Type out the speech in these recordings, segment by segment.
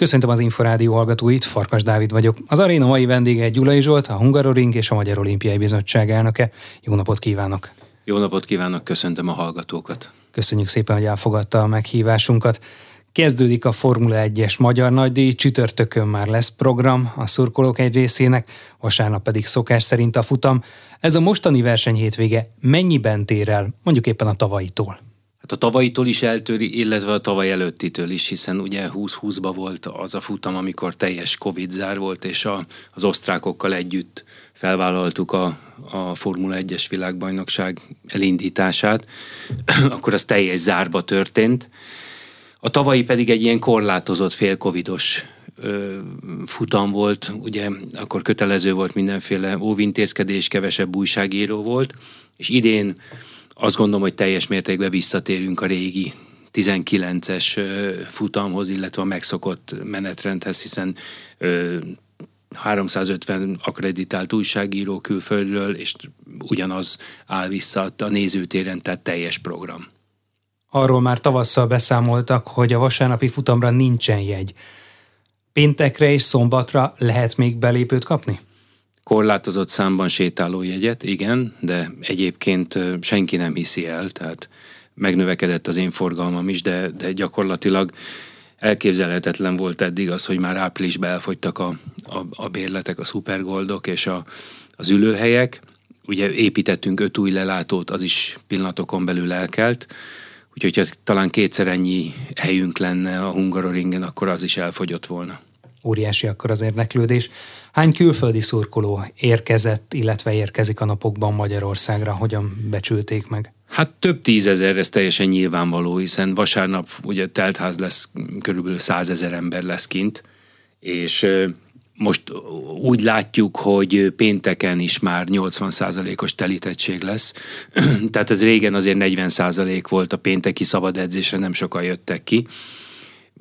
Köszöntöm az Inforádió hallgatóit, Farkas Dávid vagyok. Az aréna mai vendége Gyulai Zsolt, a Hungaroring és a Magyar Olimpiai Bizottság elnöke. Jó napot kívánok! Jó napot kívánok, köszöntöm a hallgatókat! Köszönjük szépen, hogy elfogadta a meghívásunkat. Kezdődik a Formula 1-es Magyar Nagydíj, csütörtökön már lesz program a szurkolók egy részének, vasárnap pedig szokás szerint a futam. Ez a mostani verseny hétvége mennyiben tér el, mondjuk éppen a tavalyitól? A tavalyitól is eltöri, illetve a tavaly előttitől is, hiszen ugye 20-20-ba volt az a futam, amikor teljes Covid zár volt, és a, az osztrákokkal együtt felvállaltuk a, a Formula 1-es világbajnokság elindítását, akkor az teljes zárba történt. A tavalyi pedig egy ilyen korlátozott fél-covidos futam volt, ugye akkor kötelező volt mindenféle óvintézkedés, kevesebb újságíró volt, és idén azt gondolom, hogy teljes mértékben visszatérünk a régi 19-es futamhoz, illetve a megszokott menetrendhez, hiszen 350 akreditált újságíró külföldről, és ugyanaz áll vissza a nézőtéren, tehát teljes program. Arról már tavasszal beszámoltak, hogy a vasárnapi futamra nincsen jegy. Péntekre és szombatra lehet még belépőt kapni? Korlátozott számban sétálójegyet, igen, de egyébként senki nem hiszi el, tehát megnövekedett az én forgalmam is, de, de gyakorlatilag elképzelhetetlen volt eddig az, hogy már áprilisban elfogytak a, a, a bérletek, a szupergoldok és a, az ülőhelyek. Ugye építettünk öt új lelátót, az is pillanatokon belül elkelt, úgyhogy ha talán kétszer ennyi helyünk lenne a Hungaroringen, akkor az is elfogyott volna. Óriási akkor az érdeklődés. Hány külföldi szurkoló érkezett, illetve érkezik a napokban Magyarországra? Hogyan becsülték meg? Hát több tízezer, ez teljesen nyilvánvaló, hiszen vasárnap ugye teltház lesz, körülbelül százezer ember lesz kint, és most úgy látjuk, hogy pénteken is már 80%-os telítettség lesz. Tehát ez régen azért 40% volt a pénteki szabad edzésre, nem sokan jöttek ki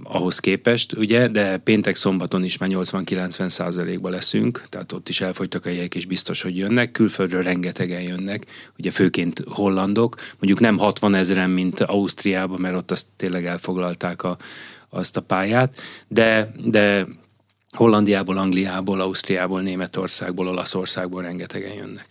ahhoz képest, ugye, de péntek szombaton is már 80-90 százalékban leszünk, tehát ott is elfogytak a jegyek, és biztos, hogy jönnek. Külföldről rengetegen jönnek, ugye főként hollandok, mondjuk nem 60 ezeren, mint Ausztriában, mert ott azt tényleg elfoglalták a, azt a pályát, de, de Hollandiából, Angliából, Ausztriából, Németországból, Olaszországból rengetegen jönnek.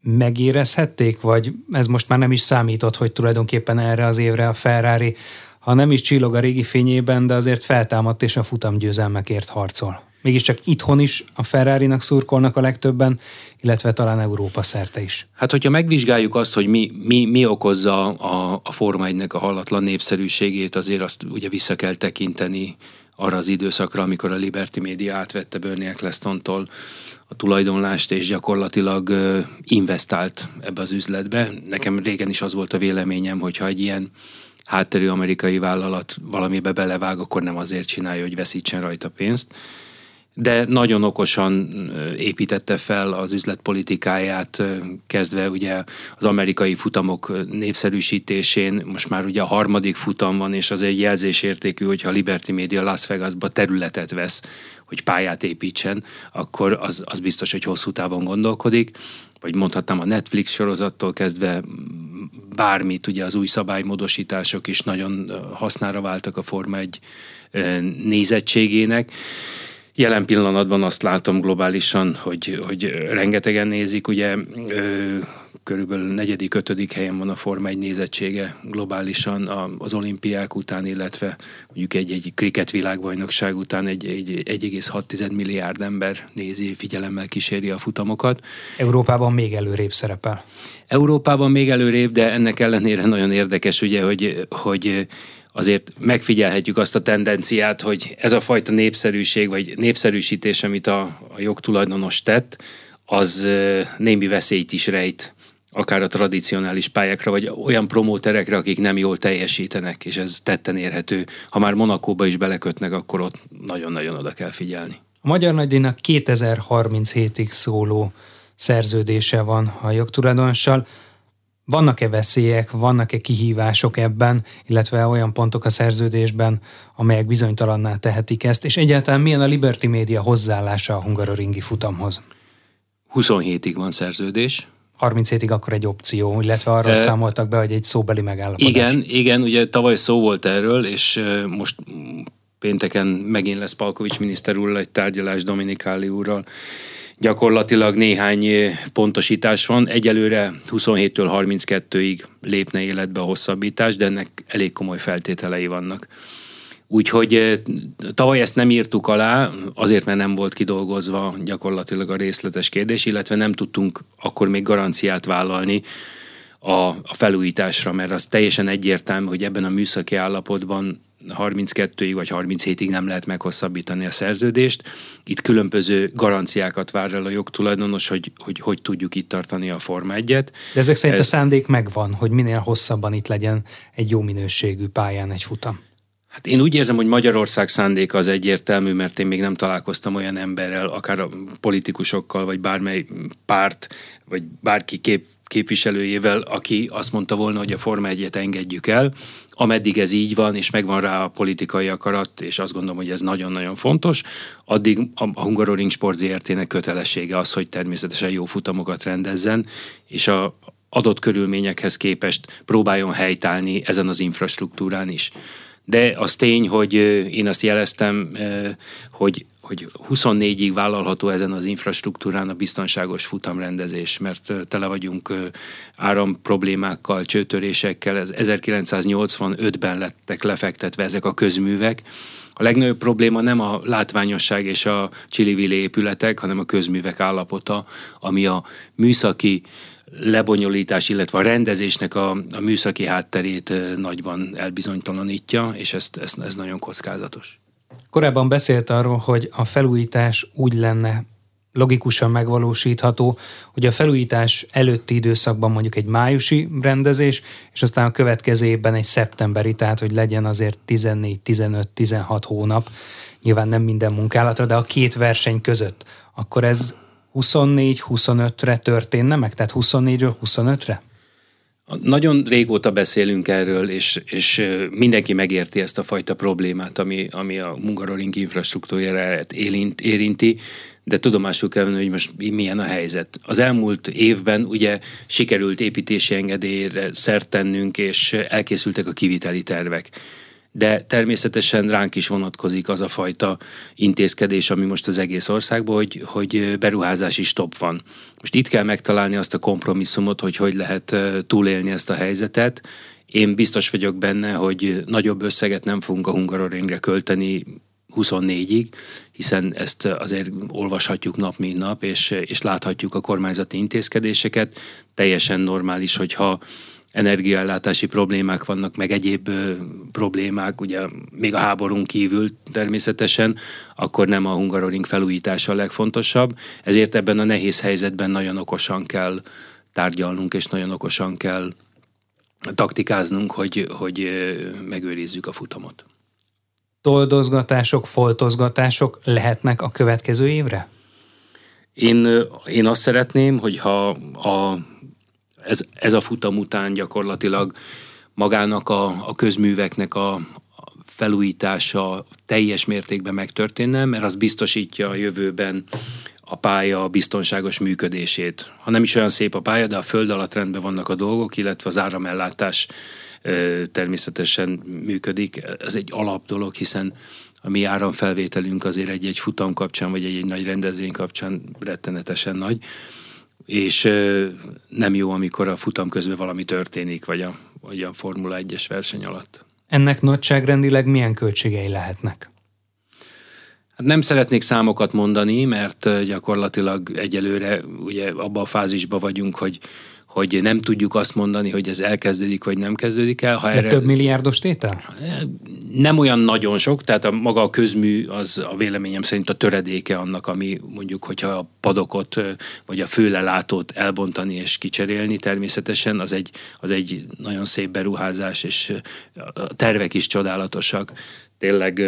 Megérezhették, vagy ez most már nem is számított, hogy tulajdonképpen erre az évre a Ferrari ha nem is csillog a régi fényében, de azért feltámadt és a futamgyőzelmekért harcol. Mégiscsak itthon is a Ferrari-nak szurkolnak a legtöbben, illetve talán Európa szerte is. Hát, hogyha megvizsgáljuk azt, hogy mi, mi, mi okozza a, a Forma 1 a hallatlan népszerűségét, azért azt ugye vissza kell tekinteni arra az időszakra, amikor a Liberty Media átvette Bernie Ecclestontól a tulajdonlást, és gyakorlatilag investált ebbe az üzletbe. Nekem régen is az volt a véleményem, hogyha egy ilyen hátterű amerikai vállalat valamibe belevág, akkor nem azért csinálja, hogy veszítsen rajta pénzt. De nagyon okosan építette fel az üzletpolitikáját, kezdve ugye az amerikai futamok népszerűsítésén, most már ugye a harmadik futam van, és az egy jelzésértékű, hogyha Liberty Media Las Vegasba területet vesz, hogy pályát építsen, akkor az, az biztos, hogy hosszú távon gondolkodik vagy mondhatnám a Netflix sorozattól kezdve bármit, ugye az új szabálymódosítások is nagyon hasznára váltak a Forma egy nézettségének. Jelen pillanatban azt látom globálisan, hogy, hogy rengetegen nézik, ugye körülbelül negyedik, ötödik helyen van a Forma egy nézettsége globálisan az olimpiák után, illetve mondjuk egy-egy kriket világbajnokság után egy, egy 1,6 milliárd ember nézi, figyelemmel kíséri a futamokat. Európában még előrébb szerepel. Európában még előrébb, de ennek ellenére nagyon érdekes, ugye, hogy, hogy azért megfigyelhetjük azt a tendenciát, hogy ez a fajta népszerűség, vagy népszerűsítés, amit a, a jogtulajdonos tett, az némi veszélyt is rejt akár a tradicionális pályákra, vagy olyan promóterekre, akik nem jól teljesítenek, és ez tetten érhető. Ha már Monakóba is belekötnek, akkor ott nagyon-nagyon oda kell figyelni. A Magyar Nagydíjnak 2037-ig szóló szerződése van a jogtulajdonossal. Vannak-e veszélyek, vannak-e kihívások ebben, illetve olyan pontok a szerződésben, amelyek bizonytalanná tehetik ezt, és egyáltalán milyen a Liberty Media hozzáállása a hungaroringi futamhoz? 27-ig van szerződés, 37-ig akkor egy opció, illetve arról e, számoltak be, hogy egy szóbeli megállapodás. Igen, igen, ugye tavaly szó volt erről, és most pénteken megint lesz Palkovics miniszter úrral egy tárgyalás Dominikáli úrral. Gyakorlatilag néhány pontosítás van. Egyelőre 27-től 32-ig lépne életbe a hosszabbítás, de ennek elég komoly feltételei vannak. Úgyhogy tavaly ezt nem írtuk alá, azért, mert nem volt kidolgozva gyakorlatilag a részletes kérdés, illetve nem tudtunk akkor még garanciát vállalni a, a felújításra, mert az teljesen egyértelmű, hogy ebben a műszaki állapotban 32-ig vagy 37-ig nem lehet meghosszabbítani a szerződést. Itt különböző garanciákat vár el a jogtulajdonos, hogy hogy, hogy tudjuk itt tartani a Forma 1 De ezek szerint Ez... a szándék megvan, hogy minél hosszabban itt legyen egy jó minőségű pályán egy futam. Hát én úgy érzem, hogy Magyarország szándéka az egyértelmű, mert én még nem találkoztam olyan emberrel, akár a politikusokkal, vagy bármely párt, vagy bárki kép, képviselőjével, aki azt mondta volna, hogy a Forma 1 engedjük el. Ameddig ez így van, és megvan rá a politikai akarat, és azt gondolom, hogy ez nagyon-nagyon fontos, addig a Hungaroring Sport ZRT-nek kötelessége az, hogy természetesen jó futamokat rendezzen, és a adott körülményekhez képest próbáljon helytállni ezen az infrastruktúrán is de az tény, hogy én azt jeleztem, hogy, hogy 24-ig vállalható ezen az infrastruktúrán a biztonságos futamrendezés, mert tele vagyunk áram problémákkal, csőtörésekkel, ez 1985-ben lettek lefektetve ezek a közművek, a legnagyobb probléma nem a látványosság és a csilivili épületek, hanem a közművek állapota, ami a műszaki lebonyolítás, illetve a rendezésnek a, a műszaki hátterét nagyban elbizonytalanítja, és ezt, ezt, ez nagyon kockázatos. Korábban beszélt arról, hogy a felújítás úgy lenne logikusan megvalósítható, hogy a felújítás előtti időszakban mondjuk egy májusi rendezés, és aztán a következő évben egy szeptemberi, tehát hogy legyen azért 14, 15, 16 hónap, nyilván nem minden munkálatra, de a két verseny között, akkor ez 24-25-re történne meg? Tehát 24-ről 25-re? Nagyon régóta beszélünk erről, és, és mindenki megérti ezt a fajta problémát, ami, ami a Hungaroring infrastruktúráját érinti, de tudomásul kell venni, hogy most milyen a helyzet. Az elmúlt évben ugye sikerült építési engedélyre szert tennünk, és elkészültek a kiviteli tervek de természetesen ránk is vonatkozik az a fajta intézkedés, ami most az egész országban, hogy, hogy beruházási stop van. Most itt kell megtalálni azt a kompromisszumot, hogy hogy lehet túlélni ezt a helyzetet. Én biztos vagyok benne, hogy nagyobb összeget nem fogunk a Hungaroringre költeni 24-ig, hiszen ezt azért olvashatjuk nap mint nap, és, és láthatjuk a kormányzati intézkedéseket. Teljesen normális, hogyha energiaellátási problémák vannak, meg egyéb problémák, ugye még a háborún kívül természetesen, akkor nem a Hungaroring felújítása a legfontosabb. Ezért ebben a nehéz helyzetben nagyon okosan kell tárgyalnunk, és nagyon okosan kell taktikáznunk, hogy, hogy megőrizzük a futamot. Toldozgatások, foltozgatások lehetnek a következő évre? Én, én azt szeretném, hogyha a ez, ez a futam után gyakorlatilag magának a, a közműveknek a, felújítása teljes mértékben megtörténne, mert az biztosítja a jövőben a pálya biztonságos működését. Ha nem is olyan szép a pálya, de a föld alatt rendben vannak a dolgok, illetve az áramellátás természetesen működik. Ez egy alap dolog, hiszen a mi áramfelvételünk azért egy-egy futam kapcsán, vagy egy-egy nagy rendezvény kapcsán rettenetesen nagy és nem jó, amikor a futam közben valami történik, vagy a, vagy a Formula 1-es verseny alatt. Ennek nagyságrendileg milyen költségei lehetnek? Hát nem szeretnék számokat mondani, mert gyakorlatilag egyelőre ugye abban a fázisban vagyunk, hogy hogy nem tudjuk azt mondani, hogy ez elkezdődik, vagy nem kezdődik el. Ha De erre... több milliárdos tétel? Nem olyan nagyon sok, tehát a maga a közmű az a véleményem szerint a töredéke annak, ami mondjuk, hogyha a padokot vagy a főlelátót elbontani és kicserélni természetesen, az egy, az egy nagyon szép beruházás, és a tervek is csodálatosak tényleg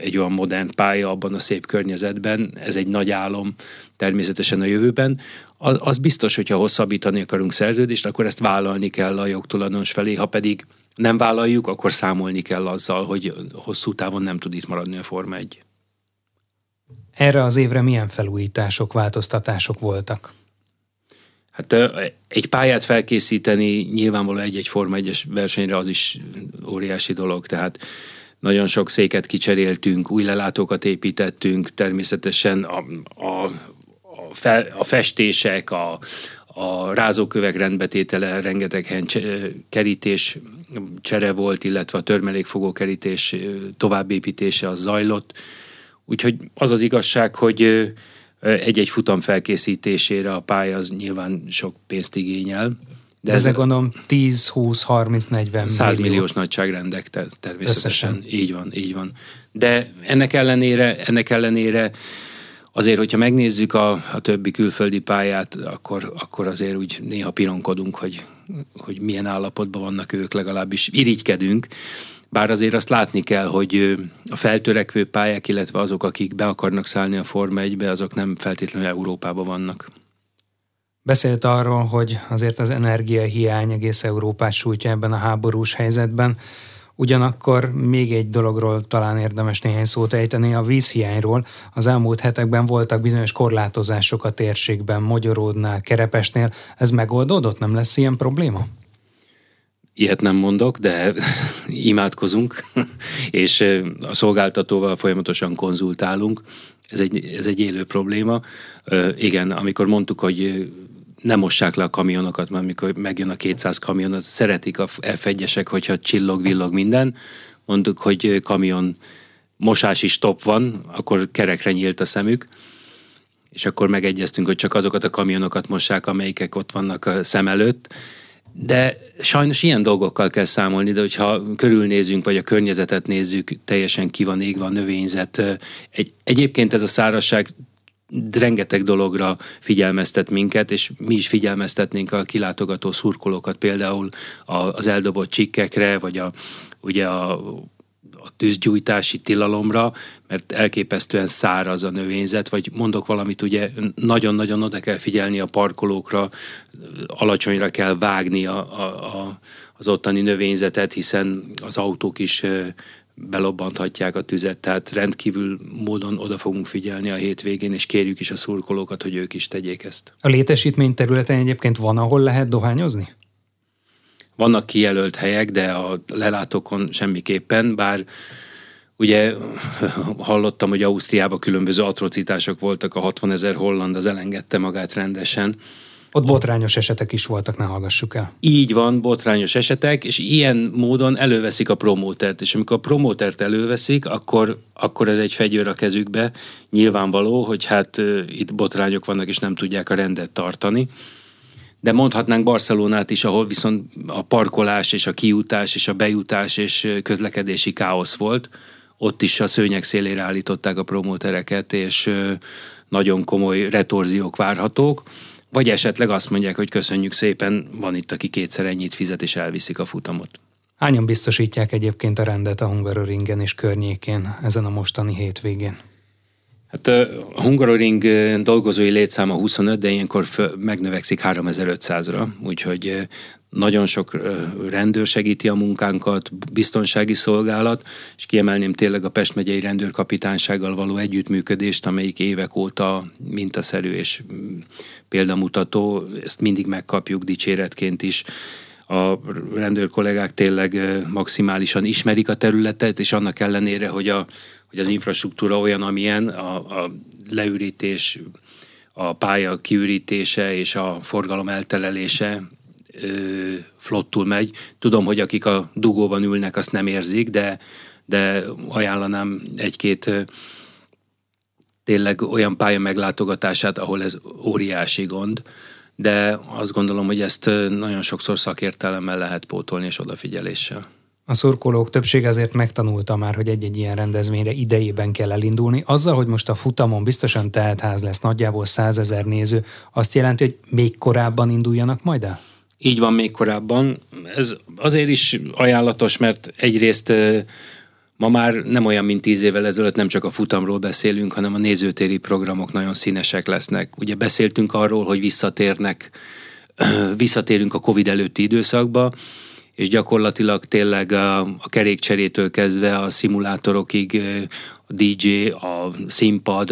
egy olyan modern pálya abban a szép környezetben, ez egy nagy álom természetesen a jövőben. Az biztos, hogyha hosszabbítani akarunk szerződést, akkor ezt vállalni kell a jogtulajdonos felé, ha pedig nem vállaljuk, akkor számolni kell azzal, hogy hosszú távon nem tud itt maradni a Forma 1. Erre az évre milyen felújítások, változtatások voltak? Hát egy pályát felkészíteni nyilvánvalóan egy-egy Forma 1-es versenyre az is óriási dolog, tehát nagyon sok széket kicseréltünk, új lelátókat építettünk, természetesen a, a, a, fe, a festések, a, a rázókövek rendbetétele, rengeteg kerítés csere volt, illetve a törmelékfogó kerítés továbbépítése az zajlott. Úgyhogy az az igazság, hogy egy-egy futam felkészítésére a pálya az nyilván sok pénzt igényel. De ezek gondolom 10, 20, 30, 40 100 millió. milliós nagyságrendek természetesen. Összesen. Így van, így van. De ennek ellenére, ennek ellenére azért, hogyha megnézzük a, a többi külföldi pályát, akkor, akkor azért úgy néha pironkodunk, hogy, hogy milyen állapotban vannak ők, legalábbis irigykedünk. Bár azért azt látni kell, hogy a feltörekvő pályák, illetve azok, akik be akarnak szállni a Forma 1-be, azok nem feltétlenül Európában vannak. Beszélt arról, hogy azért az energiahiány egész Európát sújtja ebben a háborús helyzetben. Ugyanakkor még egy dologról talán érdemes néhány szót ejteni, a vízhiányról. Az elmúlt hetekben voltak bizonyos korlátozások a térségben, Magyaródnál, Kerepesnél. Ez megoldódott? Nem lesz ilyen probléma? Ilyet nem mondok, de imádkozunk, és a szolgáltatóval folyamatosan konzultálunk. Ez egy, ez egy élő probléma. Igen, amikor mondtuk, hogy nem mossák le a kamionokat, mert amikor megjön a 200 kamion, az szeretik a F1-esek, hogyha csillog, villog minden. Mondtuk, hogy kamion mosási stop van, akkor kerekre nyílt a szemük, és akkor megegyeztünk, hogy csak azokat a kamionokat mossák, amelyikek ott vannak a szem előtt. De sajnos ilyen dolgokkal kell számolni, de hogyha körülnézünk, vagy a környezetet nézzük, teljesen ki van égve a növényzet. Egy, egyébként ez a szárazság rengeteg dologra figyelmeztet minket, és mi is figyelmeztetnénk a kilátogató szurkolókat például az eldobott csikkekre, vagy a, ugye a, a tűzgyújtási tilalomra, mert elképesztően száraz a növényzet, vagy mondok valamit, ugye nagyon-nagyon oda kell figyelni a parkolókra, alacsonyra kell vágni a, a, a, az ottani növényzetet, hiszen az autók is belobbanthatják a tüzet, tehát rendkívül módon oda fogunk figyelni a hétvégén, és kérjük is a szurkolókat, hogy ők is tegyék ezt. A létesítmény területen egyébként van, ahol lehet dohányozni? Vannak kijelölt helyek, de a lelátókon semmiképpen, bár Ugye hallottam, hogy Ausztriában különböző atrocitások voltak, a 60 ezer holland az elengedte magát rendesen. Ott botrányos esetek is voltak, ne hallgassuk el. Így van, botrányos esetek, és ilyen módon előveszik a promótert, és amikor a promótert előveszik, akkor, akkor ez egy fegyőr a kezükbe. Nyilvánvaló, hogy hát itt botrányok vannak, és nem tudják a rendet tartani. De mondhatnánk Barcelonát is, ahol viszont a parkolás és a kijutás és a bejutás és közlekedési káosz volt. Ott is a szőnyek szélére állították a promótereket, és nagyon komoly retorziók várhatók vagy esetleg azt mondják, hogy köszönjük szépen, van itt, aki kétszer ennyit fizet és elviszik a futamot. Hányan biztosítják egyébként a rendet a Hungaroringen és környékén ezen a mostani hétvégén? Hát a Hungaroring dolgozói létszáma 25, de ilyenkor megnövekszik 3500-ra, úgyhogy nagyon sok rendőr segíti a munkánkat, biztonsági szolgálat, és kiemelném tényleg a Pest megyei rendőrkapitánysággal való együttműködést, amelyik évek óta mintaszerű és mm, példamutató, ezt mindig megkapjuk dicséretként is. A rendőr kollégák tényleg maximálisan ismerik a területet, és annak ellenére, hogy, a, hogy az infrastruktúra olyan, amilyen, a, a leürítés, a pálya kiürítése és a forgalom eltelelése flottul megy. Tudom, hogy akik a dugóban ülnek, azt nem érzik, de, de ajánlanám egy-két tényleg olyan pálya meglátogatását, ahol ez óriási gond, de azt gondolom, hogy ezt nagyon sokszor szakértelemmel lehet pótolni és odafigyeléssel. A szurkolók többsége azért megtanulta már, hogy egy-egy ilyen rendezvényre idejében kell elindulni. Azzal, hogy most a futamon biztosan ház lesz, nagyjából százezer néző, azt jelenti, hogy még korábban induljanak majd el? Így van még korábban. Ez azért is ajánlatos, mert egyrészt ma már nem olyan, mint tíz évvel ezelőtt, nem csak a futamról beszélünk, hanem a nézőtéri programok nagyon színesek lesznek. Ugye beszéltünk arról, hogy visszatérnek, visszatérünk a Covid előtti időszakba, és gyakorlatilag tényleg a, a kerékcserétől kezdve a szimulátorokig, a DJ, a színpad,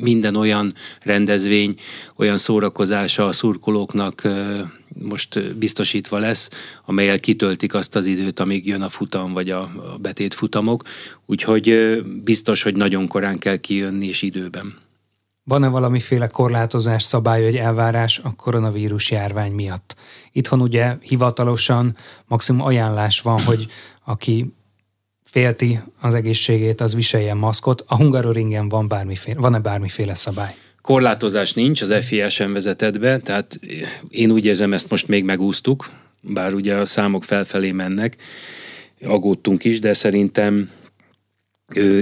minden olyan rendezvény, olyan szórakozása a szurkolóknak most biztosítva lesz, amelyel kitöltik azt az időt, amíg jön a futam vagy a, betét futamok. Úgyhogy biztos, hogy nagyon korán kell kijönni és időben. Van-e valamiféle korlátozás, szabály vagy elvárás a koronavírus járvány miatt? Itthon ugye hivatalosan maximum ajánlás van, hogy aki félti az egészségét, az viseljen maszkot. A Hungaroringen van bármiféle, van-e bármiféle szabály? Korlátozás nincs, az FIA sem vezetett be, tehát én úgy érzem, ezt most még megúsztuk, bár ugye a számok felfelé mennek, aggódtunk is, de szerintem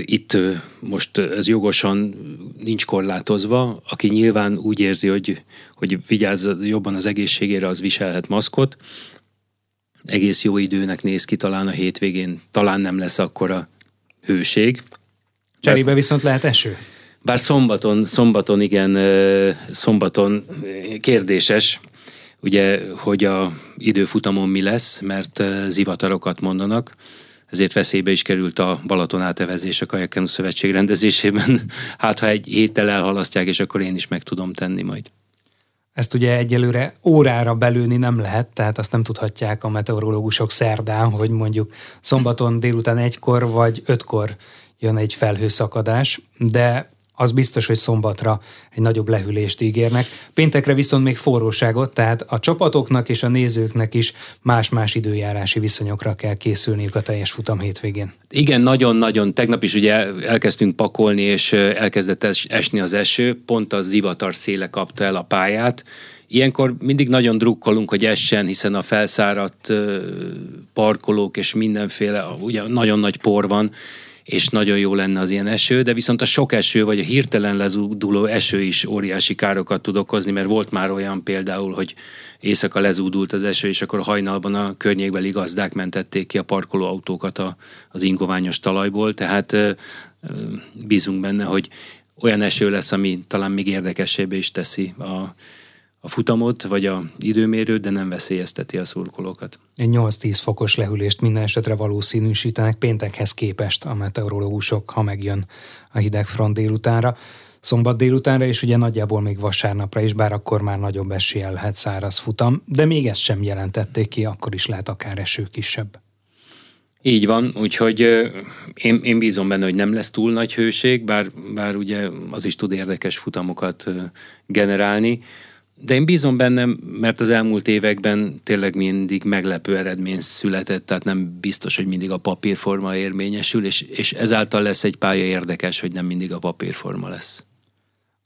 itt most ez jogosan nincs korlátozva. Aki nyilván úgy érzi, hogy, hogy vigyázz jobban az egészségére, az viselhet maszkot. Egész jó időnek néz ki, talán a hétvégén talán nem lesz akkora hőség. Cserébe viszont lehet eső. Bár szombaton, szombaton igen, szombaton kérdéses, ugye, hogy a időfutamon mi lesz, mert zivatarokat mondanak ezért veszélybe is került a Balaton átevezés a Kajakkenu Szövetség rendezésében. Hát, ha egy héttel elhalasztják, és akkor én is meg tudom tenni majd. Ezt ugye egyelőre órára belőni nem lehet, tehát azt nem tudhatják a meteorológusok szerdán, hogy mondjuk szombaton délután egykor vagy ötkor jön egy felhőszakadás, de az biztos, hogy szombatra egy nagyobb lehűlést ígérnek. Péntekre viszont még forróságot, tehát a csapatoknak és a nézőknek is más-más időjárási viszonyokra kell készülniük a teljes futam hétvégén. Igen, nagyon-nagyon. Tegnap is ugye elkezdtünk pakolni, és elkezdett esni az eső, pont a zivatar széle kapta el a pályát. Ilyenkor mindig nagyon drukkolunk, hogy essen, hiszen a felszáradt parkolók és mindenféle, ugye nagyon nagy por van, és nagyon jó lenne az ilyen eső, de viszont a sok eső, vagy a hirtelen lezúduló eső is óriási károkat tud okozni, mert volt már olyan például, hogy éjszaka lezúdult az eső, és akkor hajnalban a környékbeli gazdák mentették ki a parkoló autókat a, az ingoványos talajból, tehát bízunk benne, hogy olyan eső lesz, ami talán még érdekesebbé is teszi a, a futamot, vagy a időmérőt, de nem veszélyezteti a szurkolókat. Egy 8-10 fokos lehűlést minden esetre valószínűsítenek péntekhez képest a meteorológusok, ha megjön a hideg front délutánra. Szombat délutánra, és ugye nagyjából még vasárnapra is, bár akkor már nagyobb eséllyel lehet száraz futam, de még ezt sem jelentették ki, akkor is lehet akár eső kisebb. Így van, úgyhogy én, én bízom benne, hogy nem lesz túl nagy hőség, bár, bár ugye az is tud érdekes futamokat generálni. De én bízom bennem, mert az elmúlt években tényleg mindig meglepő eredmény született, tehát nem biztos, hogy mindig a papírforma érvényesül, és, és ezáltal lesz egy pálya érdekes, hogy nem mindig a papírforma lesz.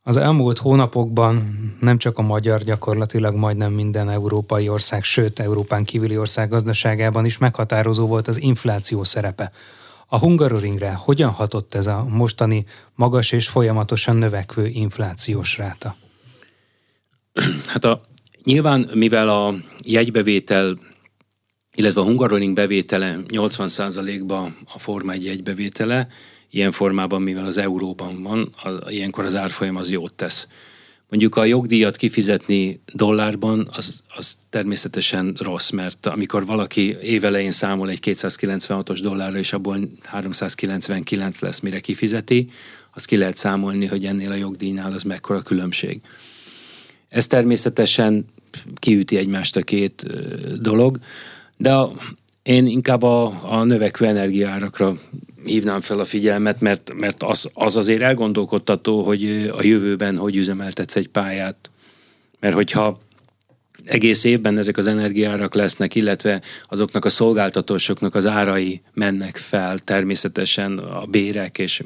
Az elmúlt hónapokban nem csak a magyar, gyakorlatilag majdnem minden európai ország, sőt Európán kívüli ország gazdaságában is meghatározó volt az infláció szerepe. A Hungaroringre hogyan hatott ez a mostani magas és folyamatosan növekvő inflációs ráta? Hát a, nyilván, mivel a jegybevétel, illetve a Hungaroring bevétele 80%-ba a Forma egy jegybevétele, ilyen formában, mivel az euróban van, a, ilyenkor az árfolyam az jót tesz. Mondjuk a jogdíjat kifizetni dollárban, az, az természetesen rossz, mert amikor valaki évelején számol egy 296-os dollárra, és abból 399 lesz, mire kifizeti, az ki lehet számolni, hogy ennél a jogdíjnál az mekkora különbség. Ez természetesen kiüti egymást a két dolog, de a, én inkább a, a növekvő energiárakra hívnám fel a figyelmet, mert, mert az, az azért elgondolkodtató, hogy a jövőben hogy üzemeltetsz egy pályát. Mert hogyha egész évben ezek az energiárak lesznek, illetve azoknak a szolgáltatósoknak az árai mennek fel, természetesen a bérek és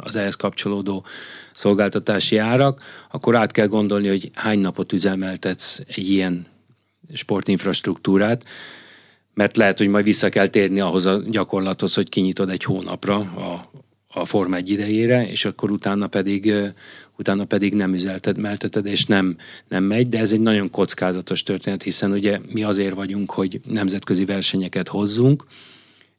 az ehhez kapcsolódó szolgáltatási árak, akkor át kell gondolni, hogy hány napot üzemeltetsz egy ilyen sportinfrastruktúrát, mert lehet, hogy majd vissza kell térni ahhoz a gyakorlathoz, hogy kinyitod egy hónapra a, a Forma egy idejére, és akkor utána pedig, utána pedig nem üzelteted, és nem, nem megy, de ez egy nagyon kockázatos történet, hiszen ugye mi azért vagyunk, hogy nemzetközi versenyeket hozzunk,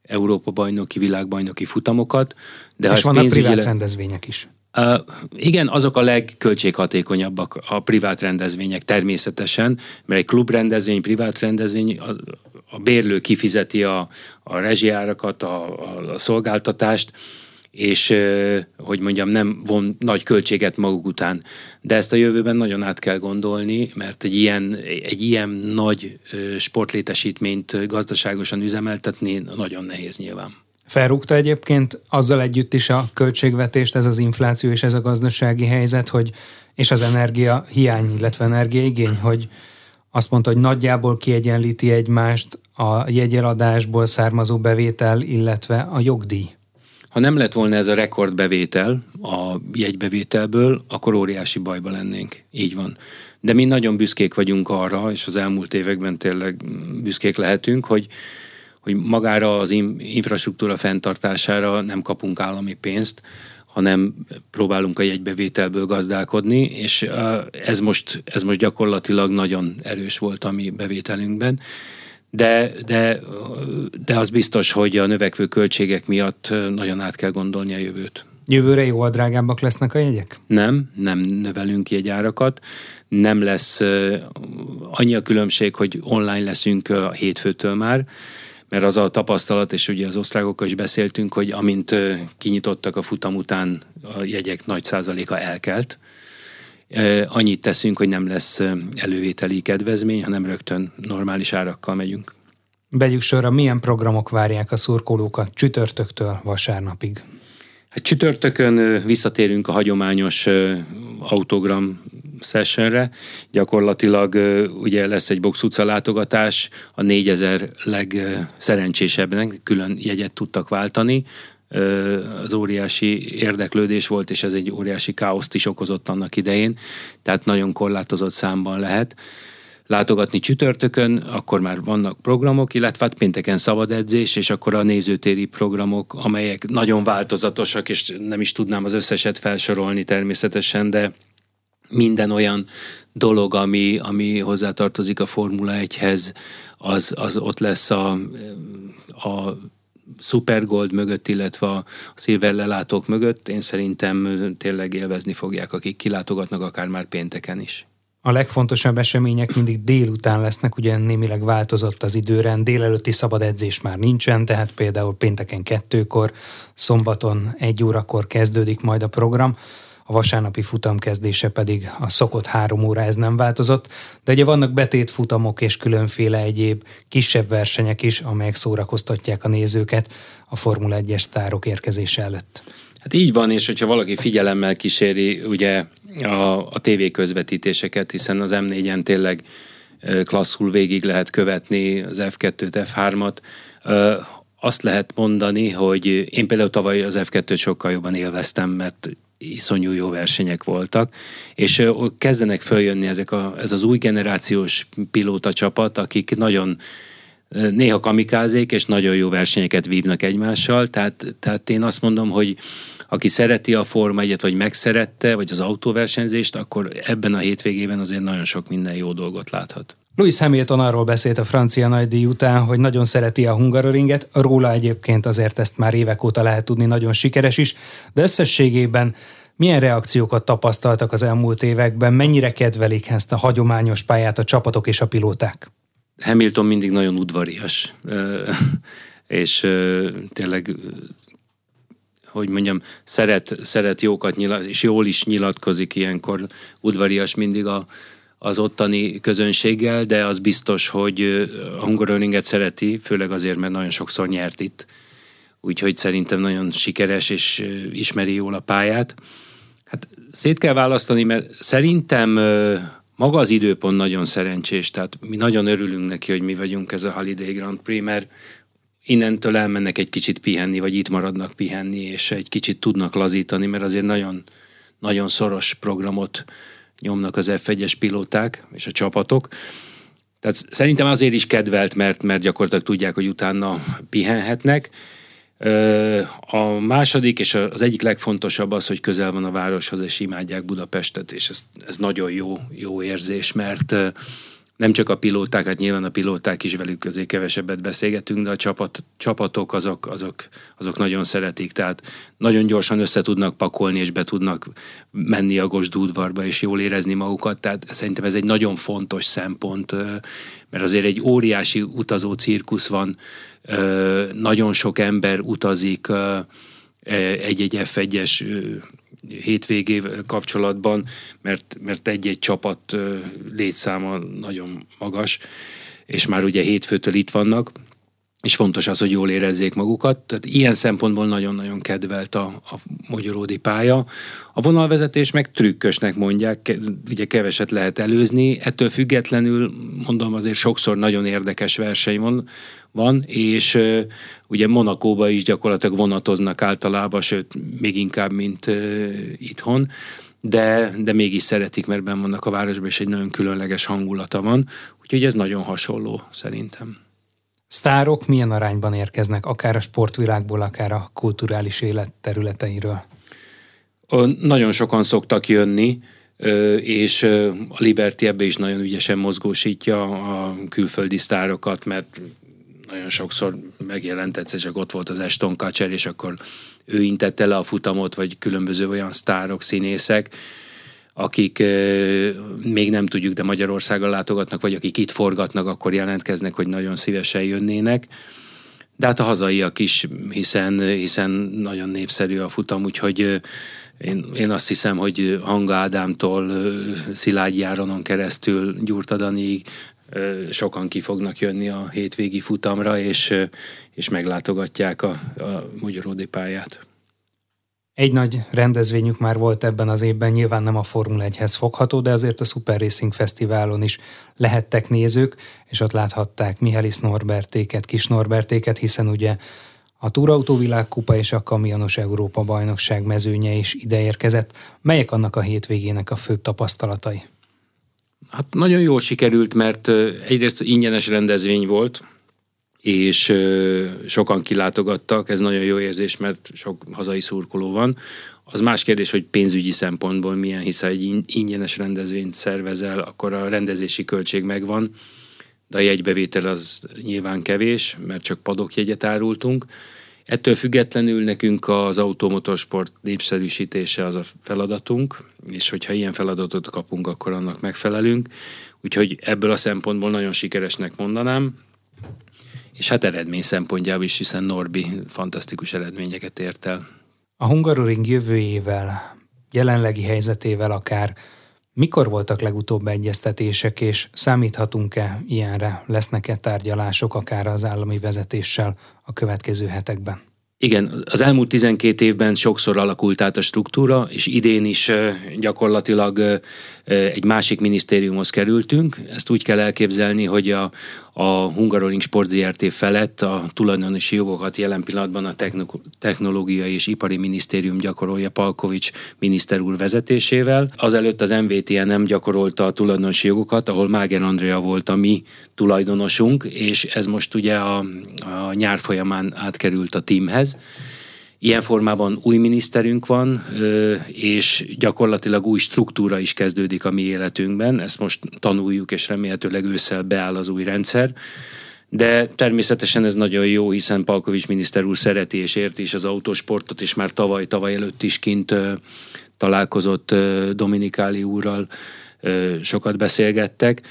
Európa bajnoki, világbajnoki futamokat. De és vannak pénzügyileg... privát rendezvények is. Uh, igen, azok a legköltséghatékonyabbak a privát rendezvények természetesen, mert egy klubrendezvény, privát rendezvény, a, a bérlő kifizeti a, a rezsiárakat, a, a, a szolgáltatást, és hogy mondjam, nem von nagy költséget maguk után. De ezt a jövőben nagyon át kell gondolni, mert egy ilyen, egy ilyen nagy sportlétesítményt gazdaságosan üzemeltetni nagyon nehéz nyilván. Felrúgta egyébként azzal együtt is a költségvetést, ez az infláció és ez a gazdasági helyzet, hogy és az energia hiány, illetve energiaigény, hogy azt mondta, hogy nagyjából kiegyenlíti egymást a jegyeladásból származó bevétel, illetve a jogdíj. Ha nem lett volna ez a rekordbevétel a jegybevételből, akkor óriási bajba lennénk. Így van. De mi nagyon büszkék vagyunk arra, és az elmúlt években tényleg büszkék lehetünk, hogy, hogy magára az infrastruktúra fenntartására nem kapunk állami pénzt, hanem próbálunk a jegybevételből gazdálkodni, és ez most, ez most gyakorlatilag nagyon erős volt a mi bevételünkben. De, de, de az biztos, hogy a növekvő költségek miatt nagyon át kell gondolni a jövőt. Jövőre jóval drágábbak lesznek a jegyek? Nem, nem növelünk jegyárakat. Nem lesz annyi a különbség, hogy online leszünk a hétfőtől már, mert az a tapasztalat, és ugye az osztrákokkal is beszéltünk, hogy amint kinyitottak a futam után, a jegyek nagy százaléka elkelt. Annyit teszünk, hogy nem lesz elővételi kedvezmény, hanem rögtön normális árakkal megyünk. Vegyük sorra, milyen programok várják a szurkolókat csütörtöktől vasárnapig? Hát csütörtökön visszatérünk a hagyományos autogram sessionre. Gyakorlatilag ugye lesz egy box utca látogatás, a 4000 legszerencsésebbnek külön jegyet tudtak váltani, az óriási érdeklődés volt, és ez egy óriási káoszt is okozott annak idején, tehát nagyon korlátozott számban lehet. Látogatni csütörtökön, akkor már vannak programok, illetve hát pénteken szabad edzés, és akkor a nézőtéri programok, amelyek nagyon változatosak, és nem is tudnám az összeset felsorolni természetesen, de minden olyan dolog, ami, ami hozzátartozik a Formula 1-hez, az, az ott lesz a, a Super Gold mögött, illetve a Silver lelátók mögött. Én szerintem tényleg élvezni fogják, akik kilátogatnak akár már pénteken is. A legfontosabb események mindig délután lesznek, ugye némileg változott az időrend, délelőtti szabad edzés már nincsen, tehát például pénteken kettőkor, szombaton egy órakor kezdődik majd a program a vasárnapi futam kezdése pedig a szokott három óra, ez nem változott, de ugye vannak betét futamok és különféle egyéb kisebb versenyek is, amelyek szórakoztatják a nézőket a Formula 1-es sztárok érkezése előtt. Hát így van, és hogyha valaki figyelemmel kíséri ugye a, a TV közvetítéseket, hiszen az M4-en tényleg klasszul végig lehet követni az F2-t, F3-at, azt lehet mondani, hogy én például tavaly az F2-t sokkal jobban élveztem, mert iszonyú jó versenyek voltak, és kezdenek följönni ezek a, ez az új generációs pilóta csapat, akik nagyon néha kamikázék, és nagyon jó versenyeket vívnak egymással, tehát, tehát én azt mondom, hogy aki szereti a Forma 1 vagy megszerette, vagy az autóversenyzést, akkor ebben a hétvégében azért nagyon sok minden jó dolgot láthat. Louis Hamilton arról beszélt a francia nagydíj után, hogy nagyon szereti a Hungaroringet, róla egyébként azért ezt már évek óta lehet tudni, nagyon sikeres is, de összességében milyen reakciókat tapasztaltak az elmúlt években, mennyire kedvelik ezt a hagyományos pályát a csapatok és a pilóták? Hamilton mindig nagyon udvarias, és tényleg hogy mondjam, szeret, szeret jókat nyilat, és jól is nyilatkozik ilyenkor, udvarias mindig a, az ottani közönséggel, de az biztos, hogy a Hungaroringet szereti, főleg azért, mert nagyon sokszor nyert itt. Úgyhogy szerintem nagyon sikeres, és ismeri jól a pályát. Hát szét kell választani, mert szerintem maga az időpont nagyon szerencsés, tehát mi nagyon örülünk neki, hogy mi vagyunk ez a Holiday Grand Prix, mert innentől elmennek egy kicsit pihenni, vagy itt maradnak pihenni, és egy kicsit tudnak lazítani, mert azért nagyon, nagyon szoros programot nyomnak az F1-es pilóták és a csapatok. Tehát szerintem azért is kedvelt, mert, mert gyakorlatilag tudják, hogy utána pihenhetnek. A második és az egyik legfontosabb az, hogy közel van a városhoz, és imádják Budapestet, és ez, ez nagyon jó, jó érzés, mert nem csak a pilóták, hát nyilván a pilóták is velük azért kevesebbet beszélgetünk, de a csapat, csapatok azok, azok, azok nagyon szeretik, tehát nagyon gyorsan össze tudnak pakolni, és be tudnak menni a Gosdúdvarba, és jól érezni magukat, tehát szerintem ez egy nagyon fontos szempont, mert azért egy óriási utazó cirkusz van, nagyon sok ember utazik, egy-egy F1-es hétvégé kapcsolatban, mert, mert egy-egy csapat létszáma nagyon magas, és már ugye hétfőtől itt vannak, és fontos az, hogy jól érezzék magukat. Tehát ilyen szempontból nagyon-nagyon kedvelt a, a magyaródi pálya. A vonalvezetés meg trükkösnek mondják, ugye keveset lehet előzni, ettől függetlenül mondom azért sokszor nagyon érdekes verseny van, van és ugye Monakóba is gyakorlatilag vonatoznak általában, sőt még inkább, mint itthon de, de mégis szeretik, mert benn vannak a városban, és egy nagyon különleges hangulata van, úgyhogy ez nagyon hasonló szerintem. Sztárok milyen arányban érkeznek, akár a sportvilágból, akár a kulturális élet területeiről? Nagyon sokan szoktak jönni, és a Liberty ebbe is nagyon ügyesen mozgósítja a külföldi sztárokat, mert nagyon sokszor megjelent, egyszer csak ott volt az Eston Kacser, és akkor ő intette le a futamot, vagy különböző olyan sztárok, színészek, akik még nem tudjuk, de Magyarországon látogatnak, vagy akik itt forgatnak, akkor jelentkeznek, hogy nagyon szívesen jönnének. De hát a hazaiak is, hiszen, hiszen nagyon népszerű a futam, úgyhogy én, én azt hiszem, hogy Hanga Ádámtól Szilágyi Áronon keresztül Gyurtadanig sokan ki fognak jönni a hétvégi futamra, és, és meglátogatják a, a Magyaródi pályát. Egy nagy rendezvényük már volt ebben az évben, nyilván nem a Formula 1-hez fogható, de azért a Super Racing Fesztiválon is lehettek nézők, és ott láthatták Mihály Norbertéket, Kis Norbertéket, hiszen ugye a Túrautó világkupa és a Kamionos Európa bajnokság mezőnye is ideérkezett. Melyek annak a hétvégének a főbb tapasztalatai? Hát nagyon jól sikerült, mert egyrészt ingyenes rendezvény volt, és sokan kilátogattak, ez nagyon jó érzés, mert sok hazai szurkoló van. Az más kérdés, hogy pénzügyi szempontból milyen, hiszen egy ingyenes rendezvényt szervezel, akkor a rendezési költség megvan, de a jegybevétel az nyilván kevés, mert csak padokjegyet árultunk. Ettől függetlenül nekünk az automotorsport népszerűsítése az a feladatunk, és hogyha ilyen feladatot kapunk, akkor annak megfelelünk. Úgyhogy ebből a szempontból nagyon sikeresnek mondanám és hát eredmény szempontjából is, hiszen Norbi fantasztikus eredményeket ért el. A Hungaroring jövőjével, jelenlegi helyzetével akár mikor voltak legutóbb egyeztetések, és számíthatunk-e ilyenre? Lesznek-e tárgyalások akár az állami vezetéssel a következő hetekben? Igen, az elmúlt 12 évben sokszor alakult át a struktúra, és idén is gyakorlatilag egy másik minisztériumhoz kerültünk. Ezt úgy kell elképzelni, hogy a, a Hungaroring Sport ZRT felett a tulajdonosi jogokat jelen pillanatban a Technológiai és Ipari Minisztérium gyakorolja Palkovics miniszter úr vezetésével. Azelőtt az MVTN nem gyakorolta a tulajdonosi jogokat, ahol Máger Andrea volt a mi tulajdonosunk, és ez most ugye a, a nyár folyamán átkerült a teamhez. Ilyen formában új miniszterünk van, és gyakorlatilag új struktúra is kezdődik a mi életünkben. Ezt most tanuljuk, és remélhetőleg ősszel beáll az új rendszer. De természetesen ez nagyon jó, hiszen Palkovics miniszter úr szereti és érti is az autósportot, és már tavaly, tavaly előtt is kint találkozott Dominikáli úrral, sokat beszélgettek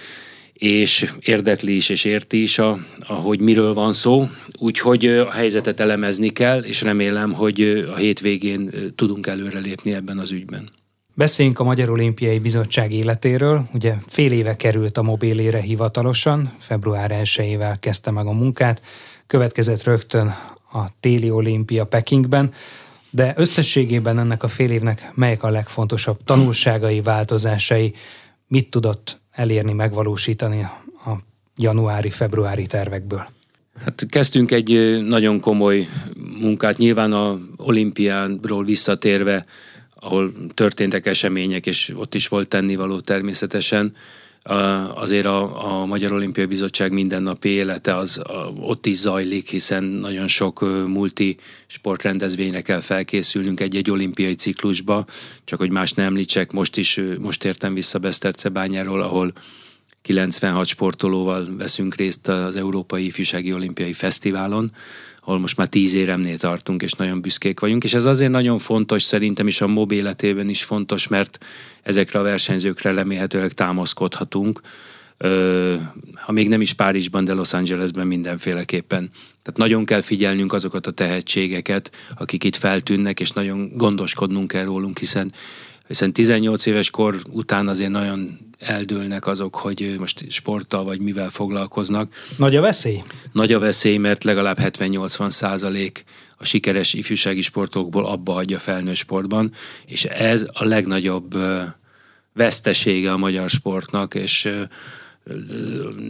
és érdekli is, és érti is, a, ahogy miről van szó. Úgyhogy a helyzetet elemezni kell, és remélem, hogy a hétvégén tudunk előrelépni ebben az ügyben. Beszéljünk a Magyar Olimpiai Bizottság életéről. Ugye fél éve került a mobilére hivatalosan, február 1-ével kezdte meg a munkát, következett rögtön a téli olimpia Pekingben, de összességében ennek a fél évnek melyek a legfontosabb tanulságai, változásai, mit tudott elérni, megvalósítani a januári-februári tervekből? Hát kezdtünk egy nagyon komoly munkát, nyilván a olimpiánról visszatérve, ahol történtek események, és ott is volt tennivaló természetesen, azért a, a Magyar Olimpiai Bizottság mindennapi élete az a, ott is zajlik, hiszen nagyon sok multi sportrendezvényre kell felkészülnünk egy-egy olimpiai ciklusba, csak hogy más nem említsek, most is, most értem vissza Besztercebányáról, ahol 96 sportolóval veszünk részt az Európai Ifjúsági Olimpiai Fesztiválon, ahol most már tíz éremnél tartunk, és nagyon büszkék vagyunk, és ez azért nagyon fontos, szerintem is a MOB életében is fontos, mert ezekre a versenyzőkre remélhetőleg támaszkodhatunk, ha még nem is Párizsban, de Los Angelesben mindenféleképpen. Tehát nagyon kell figyelnünk azokat a tehetségeket, akik itt feltűnnek, és nagyon gondoskodnunk kell rólunk, hiszen hiszen 18 éves kor után azért nagyon eldőlnek azok, hogy most sporttal vagy mivel foglalkoznak. Nagy a veszély? Nagy a veszély, mert legalább 70-80 százalék a sikeres ifjúsági sportokból abba hagyja felnőtt sportban, és ez a legnagyobb vesztesége a magyar sportnak, és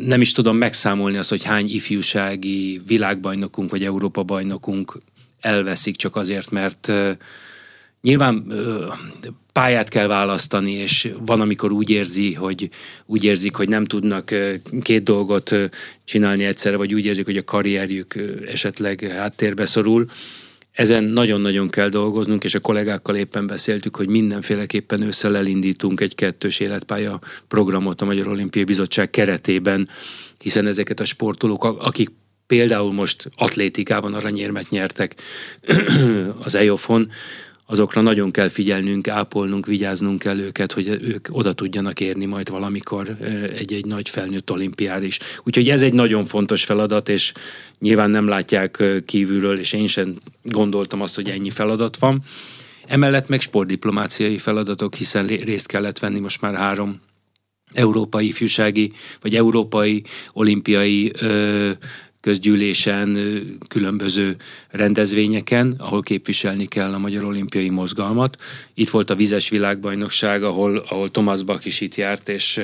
nem is tudom megszámolni azt, hogy hány ifjúsági világbajnokunk vagy Európa bajnokunk elveszik csak azért, mert nyilván pályát kell választani, és van, amikor úgy érzi, hogy úgy érzik, hogy nem tudnak két dolgot csinálni egyszerre, vagy úgy érzik, hogy a karrierjük esetleg háttérbe szorul. Ezen nagyon-nagyon kell dolgoznunk, és a kollégákkal éppen beszéltük, hogy mindenféleképpen ősszel elindítunk egy kettős életpálya programot a Magyar Olimpiai Bizottság keretében, hiszen ezeket a sportolók, akik például most atlétikában aranyérmet nyertek az EOFon, azokra nagyon kell figyelnünk, ápolnunk, vigyáznunk kell őket, hogy ők oda tudjanak érni majd valamikor egy-egy nagy felnőtt olimpiára is. Úgyhogy ez egy nagyon fontos feladat, és nyilván nem látják kívülről, és én sem gondoltam azt, hogy ennyi feladat van. Emellett meg sportdiplomáciai feladatok, hiszen részt kellett venni most már három európai ifjúsági, vagy európai olimpiai ö, közgyűlésen, különböző rendezvényeken, ahol képviselni kell a Magyar Olimpiai Mozgalmat. Itt volt a vizes világbajnokság, ahol, ahol Thomas Bach is itt járt, és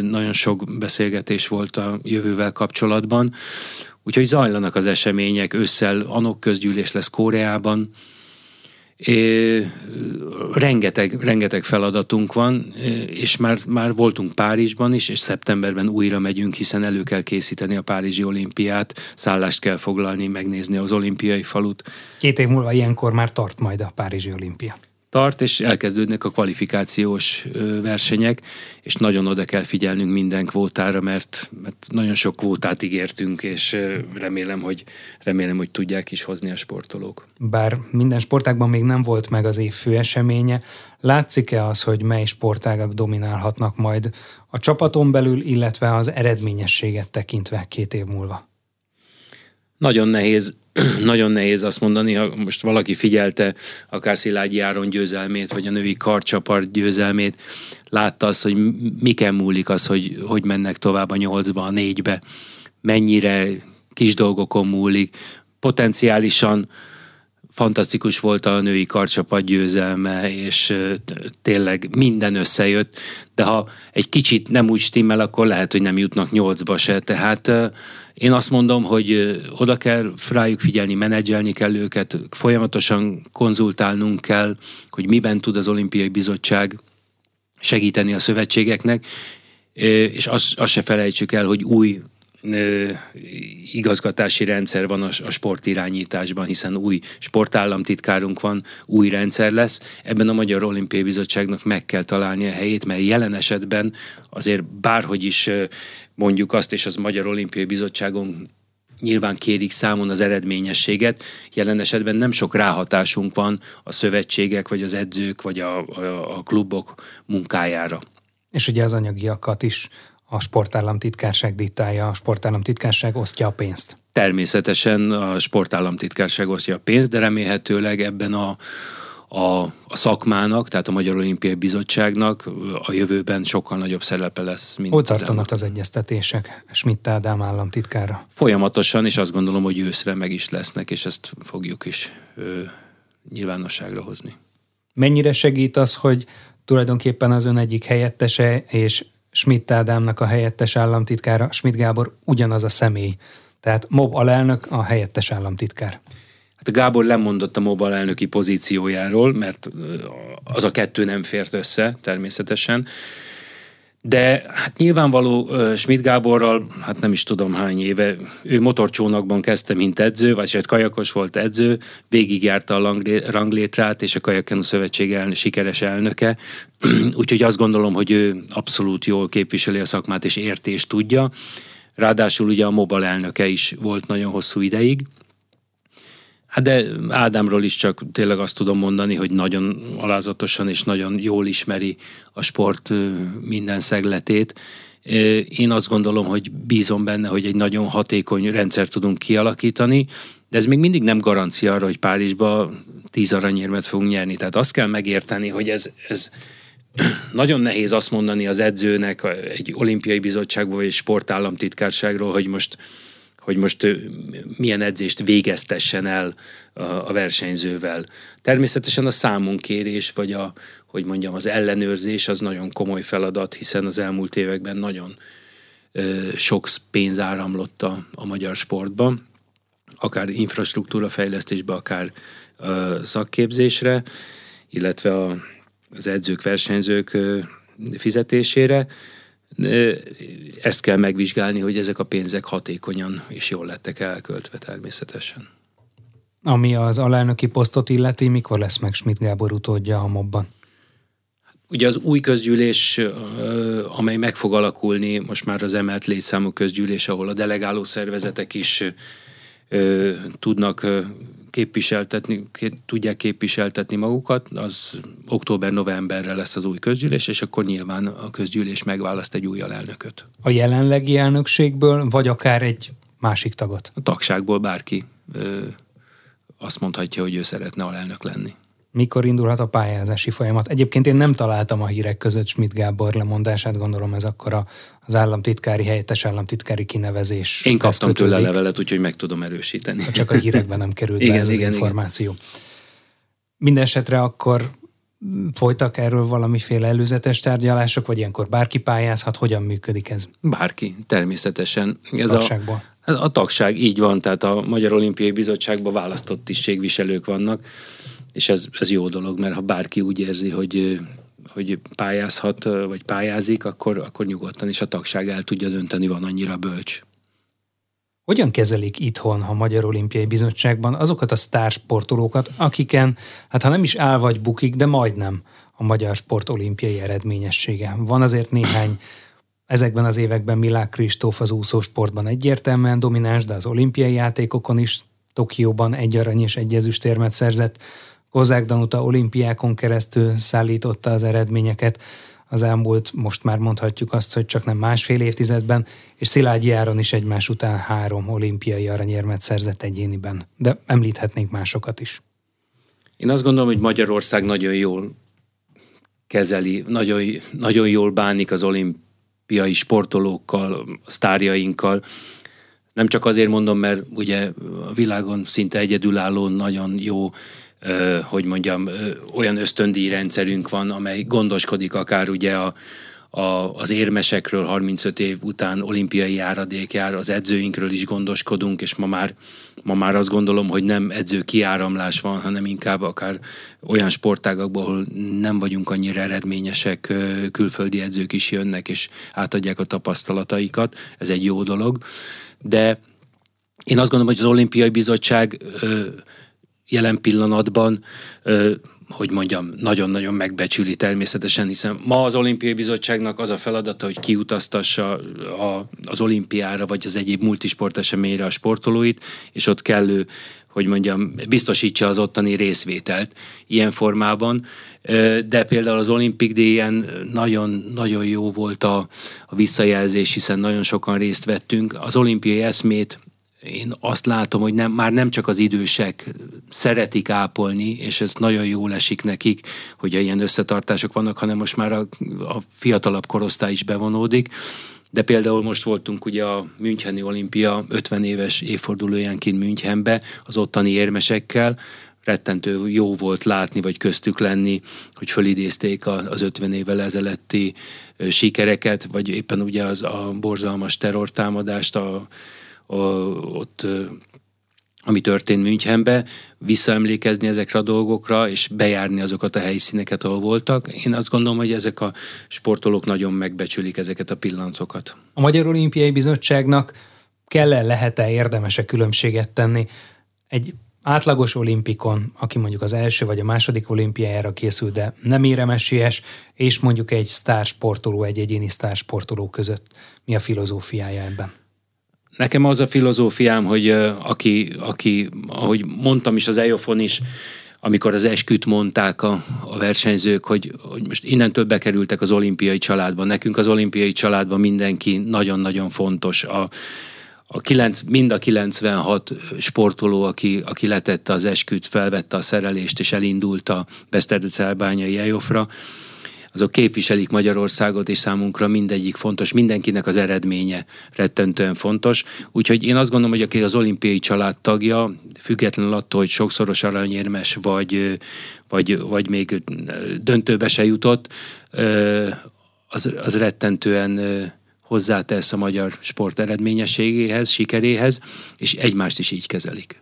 nagyon sok beszélgetés volt a jövővel kapcsolatban. Úgyhogy zajlanak az események, ősszel Anok közgyűlés lesz Koreában, Rengeteg, rengeteg feladatunk van, és már, már voltunk Párizsban is, és szeptemberben újra megyünk, hiszen elő kell készíteni a Párizsi olimpiát, szállást kell foglalni, megnézni az olimpiai falut. Két év múlva ilyenkor már tart majd a Párizsi olimpia tart, és elkezdődnek a kvalifikációs versenyek, és nagyon oda kell figyelnünk minden kvótára, mert, mert nagyon sok kvótát ígértünk, és remélem hogy, remélem, hogy tudják is hozni a sportolók. Bár minden sportágban még nem volt meg az év fő eseménye, látszik-e az, hogy mely sportágak dominálhatnak majd a csapaton belül, illetve az eredményességet tekintve két év múlva? Nagyon nehéz nagyon nehéz azt mondani, ha most valaki figyelte akár Szilágyi Áron győzelmét, vagy a női karcsapart győzelmét, látta azt, hogy miken múlik az, hogy, hogy mennek tovább a nyolcba, a négybe, mennyire kis dolgokon múlik, potenciálisan fantasztikus volt a női karcsapat győzelme, és tényleg minden összejött, de ha egy kicsit nem úgy stimmel, akkor lehet, hogy nem jutnak nyolcba se. Tehát én azt mondom, hogy oda kell rájuk figyelni, menedzselni kell őket, folyamatosan konzultálnunk kell, hogy miben tud az olimpiai bizottság segíteni a szövetségeknek, és azt, azt se felejtsük el, hogy új igazgatási rendszer van a, a sportirányításban, hiszen új sportállamtitkárunk van, új rendszer lesz. Ebben a Magyar Olimpiai Bizottságnak meg kell találni a helyét, mert jelen esetben azért bárhogy is mondjuk azt, és az Magyar Olimpiai Bizottságon nyilván kérik számon az eredményességet. Jelen esetben nem sok ráhatásunk van a szövetségek, vagy az edzők, vagy a, a, a klubok munkájára. És ugye az anyagiakat is a sportállamtitkárság diktálja, a sportállamtitkárság osztja a pénzt. Természetesen a sportállamtitkárság osztja a pénzt, de remélhetőleg ebben a, a, a szakmának, tehát a Magyar Olimpiai Bizottságnak a jövőben sokkal nagyobb szerepe lesz. Mint Hol tartanak az egyeztetések Schmidt Ádám államtitkára? Folyamatosan, és azt gondolom, hogy őszre meg is lesznek, és ezt fogjuk is ö, nyilvánosságra hozni. Mennyire segít az, hogy tulajdonképpen az ön egyik helyettese és Schmidt Ádámnak a helyettes államtitkára, Schmidt Gábor ugyanaz a személy. Tehát MOB alelnök a helyettes államtitkár. Hát Gábor lemondott a MOB alelnöki pozíciójáról, mert az a kettő nem fért össze természetesen. De hát nyilvánvaló Schmidt Gáborral, hát nem is tudom hány éve, ő motorcsónakban kezdte, mint edző, vagy egy kajakos volt edző, végigjárta a ranglétrát, és a Kajakenu Szövetség elnök, sikeres elnöke. Úgyhogy azt gondolom, hogy ő abszolút jól képviseli a szakmát, és értés tudja. Ráadásul ugye a Mobal elnöke is volt nagyon hosszú ideig. Hát de Ádámról is csak tényleg azt tudom mondani, hogy nagyon alázatosan és nagyon jól ismeri a sport minden szegletét. Én azt gondolom, hogy bízom benne, hogy egy nagyon hatékony rendszer tudunk kialakítani, de ez még mindig nem garancia arra, hogy Párizsba tíz aranyérmet fogunk nyerni. Tehát azt kell megérteni, hogy ez, ez nagyon nehéz azt mondani az edzőnek egy olimpiai bizottságban vagy egy sportállamtitkárságról, hogy most hogy most milyen edzést végeztessen el a versenyzővel. Természetesen a számunkérés, vagy a, hogy mondjam, az ellenőrzés az nagyon komoly feladat, hiszen az elmúlt években nagyon sok pénz áramlott a, a magyar sportba, akár infrastruktúra fejlesztésbe, akár szakképzésre, illetve a, az edzők, versenyzők fizetésére. Ezt kell megvizsgálni, hogy ezek a pénzek hatékonyan és jól lettek elköltve természetesen. Ami az alelnöki posztot illeti, mikor lesz meg Schmidt Gábor utódja a mobban? Ugye az új közgyűlés, amely meg fog alakulni, most már az emelt létszámú közgyűlés, ahol a delegáló szervezetek is tudnak képviseltetni, tudják képviseltetni magukat, az október-novemberre lesz az új közgyűlés, és akkor nyilván a közgyűlés megválaszt egy új alelnököt. A jelenlegi elnökségből, vagy akár egy másik tagot? A tagságból bárki ö, azt mondhatja, hogy ő szeretne alelnök lenni mikor indulhat a pályázási folyamat. Egyébként én nem találtam a hírek között Schmidt Gábor lemondását, gondolom ez akkor a, az államtitkári, helyettes államtitkári kinevezés. Én kaptam tőle levelet, úgyhogy meg tudom erősíteni. Csak a hírekben nem került igen, be ez igen, az információ. Igen. Mindenesetre akkor folytak erről valamiféle előzetes tárgyalások, vagy ilyenkor bárki pályázhat? Hogyan működik ez? Bárki, természetesen. Ez Tagságból. a, a tagság, így van, tehát a Magyar Olimpiai Bizottságban választott tisztségviselők vannak, és ez, ez jó dolog, mert ha bárki úgy érzi, hogy hogy pályázhat, vagy pályázik, akkor, akkor nyugodtan is a tagság el tudja dönteni, van annyira bölcs. Hogyan kezelik itthon a Magyar Olimpiai Bizottságban azokat a sztársportolókat, akiken, hát ha nem is áll vagy bukik, de majdnem a magyar sport olimpiai eredményessége. Van azért néhány ezekben az években Milák Kristóf az úszósportban egyértelműen domináns, de az olimpiai játékokon is Tokióban egy arany és egy ezüstérmet szerzett. Kozák Danuta olimpiákon keresztül szállította az eredményeket az elmúlt, most már mondhatjuk azt, hogy csak nem másfél évtizedben, és Szilágyi Áron is egymás után három olimpiai aranyérmet szerzett egyéniben. De említhetnénk másokat is. Én azt gondolom, hogy Magyarország nagyon jól kezeli, nagyon, nagyon jól bánik az olimpiai sportolókkal, a sztárjainkkal. Nem csak azért mondom, mert ugye a világon szinte egyedülálló, nagyon jó hogy mondjam, olyan ösztöndíj rendszerünk van, amely gondoskodik akár ugye a, a, az érmesekről 35 év után olimpiai járadék jár, az edzőinkről is gondoskodunk, és ma már, ma már azt gondolom, hogy nem edző kiáramlás van, hanem inkább akár olyan sportágakból, ahol nem vagyunk annyira eredményesek, külföldi edzők is jönnek, és átadják a tapasztalataikat, ez egy jó dolog, de én azt gondolom, hogy az olimpiai bizottság jelen pillanatban, hogy mondjam, nagyon-nagyon megbecsüli természetesen, hiszen ma az olimpiai bizottságnak az a feladata, hogy kiutaztassa a, az olimpiára, vagy az egyéb multisport eseményre a sportolóit, és ott kellő hogy mondjam, biztosítsa az ottani részvételt ilyen formában, de például az Olympic Day-en nagyon, nagyon jó volt a, a visszajelzés, hiszen nagyon sokan részt vettünk. Az olimpiai eszmét én azt látom, hogy nem, már nem csak az idősek szeretik ápolni, és ez nagyon jól esik nekik, hogy ilyen összetartások vannak, hanem most már a, a fiatalabb korosztály is bevonódik. De például most voltunk ugye a Müncheni olimpia 50 éves évfordulóján kint Münchenbe az ottani érmesekkel, rettentő jó volt látni, vagy köztük lenni, hogy fölidézték az 50 évvel ezelőtti sikereket, vagy éppen ugye az a borzalmas terrortámadást, a ott ami történt Münchenbe, visszaemlékezni ezekre a dolgokra, és bejárni azokat a helyszíneket, ahol voltak. Én azt gondolom, hogy ezek a sportolók nagyon megbecsülik ezeket a pillanatokat. A Magyar Olimpiai Bizottságnak kell-e, lehet-e, érdemese különbséget tenni egy átlagos olimpikon, aki mondjuk az első vagy a második olimpiájára készül, de nem éremesies, és mondjuk egy sztársportoló, egy egyéni sztársportoló között. Mi a filozófiája ebben? Nekem az a filozófiám, hogy aki, aki, ahogy mondtam is az EOFon is, amikor az esküt mondták a, a versenyzők, hogy, hogy most innentől bekerültek az olimpiai családba. Nekünk az olimpiai családban mindenki nagyon-nagyon fontos. A, a kilenc, mind a 96 sportoló, aki, aki letette az esküt, felvette a szerelést és elindult a Beszterdecelbányai Ejofra, azok képviselik Magyarországot, és számunkra mindegyik fontos, mindenkinek az eredménye rettentően fontos. Úgyhogy én azt gondolom, hogy aki az olimpiai család tagja, függetlenül attól, hogy sokszoros aranyérmes, vagy, vagy, vagy még döntőbe se jutott, az, az rettentően hozzátesz a magyar sport eredményességéhez, sikeréhez, és egymást is így kezelik.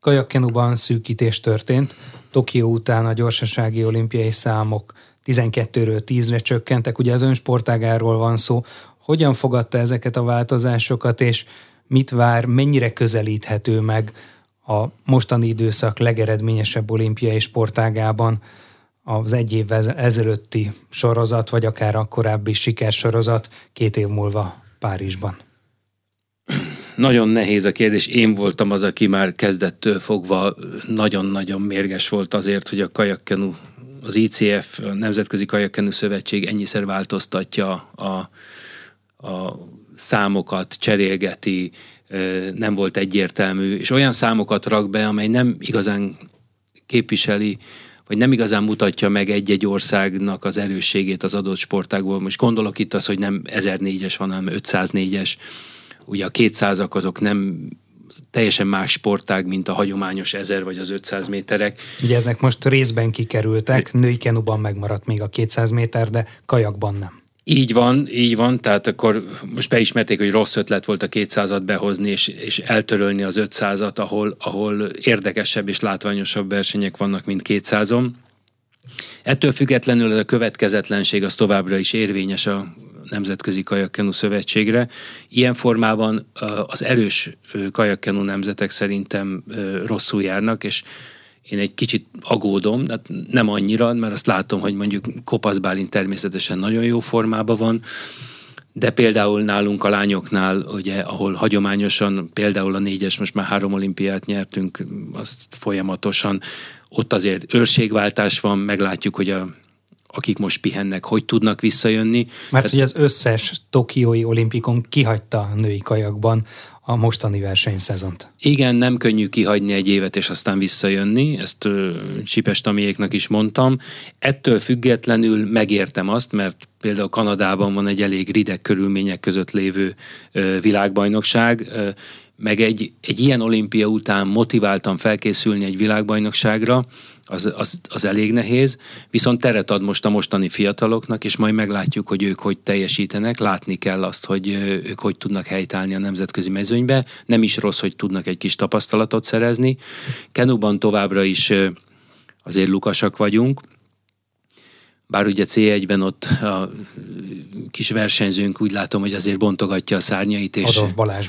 Kajakkenuban szűkítés történt. Tokió után a gyorsasági olimpiai számok 12-ről 10-re csökkentek, ugye az önsportágáról van szó. Hogyan fogadta ezeket a változásokat, és mit vár, mennyire közelíthető meg a mostani időszak legeredményesebb olimpiai sportágában az egy évvel ezelőtti sorozat, vagy akár a korábbi sikersorozat két év múlva Párizsban? Nagyon nehéz a kérdés. Én voltam az, aki már kezdettől fogva nagyon-nagyon mérges volt azért, hogy a kajakkenu az ICF, a Nemzetközi Kajakkenu Szövetség ennyiszer változtatja a, a számokat, cserélgeti, nem volt egyértelmű, és olyan számokat rak be, amely nem igazán képviseli, vagy nem igazán mutatja meg egy-egy országnak az erősségét az adott sportágból. Most gondolok itt az, hogy nem 1004-es van, hanem 504-es. Ugye a 200-ak azok nem teljesen más sportág, mint a hagyományos 1000 vagy az 500 méterek. Ugye ezek most részben kikerültek, női kenuban megmaradt még a 200 méter, de kajakban nem. Így van, így van, tehát akkor most beismerték, hogy rossz ötlet volt a 200-at behozni, és, és eltörölni az 500-at, ahol, ahol érdekesebb és látványosabb versenyek vannak, mint 200-on. Ettől függetlenül ez a következetlenség az továbbra is érvényes a Nemzetközi Kajakkenu Szövetségre. Ilyen formában az erős kajakkenu nemzetek szerintem rosszul járnak, és én egy kicsit agódom, hát nem annyira, mert azt látom, hogy mondjuk Kopasz Bálint természetesen nagyon jó formában van, de például nálunk a lányoknál, ugye, ahol hagyományosan például a négyes, most már három olimpiát nyertünk, azt folyamatosan, ott azért őrségváltás van, meglátjuk, hogy a akik most pihennek, hogy tudnak visszajönni. Mert hogy az összes tokiói olimpikon kihagyta a női kajakban a mostani versenyszezont. Igen, nem könnyű kihagyni egy évet és aztán visszajönni, ezt Csipes Tamiéknak is mondtam. Ettől függetlenül megértem azt, mert például Kanadában van egy elég rideg körülmények között lévő világbajnokság, meg egy, egy ilyen olimpia után motiváltan felkészülni egy világbajnokságra, az, az, az elég nehéz, viszont teret ad most a mostani fiataloknak, és majd meglátjuk, hogy ők hogy teljesítenek, látni kell azt, hogy ők hogy tudnak helytállni a nemzetközi mezőnybe. Nem is rossz, hogy tudnak egy kis tapasztalatot szerezni. Kenuban továbbra is azért lukasak vagyunk, bár ugye C1-ben ott a kis versenyzőnk úgy látom, hogy azért bontogatja a szárnyait. És Adolf Balázs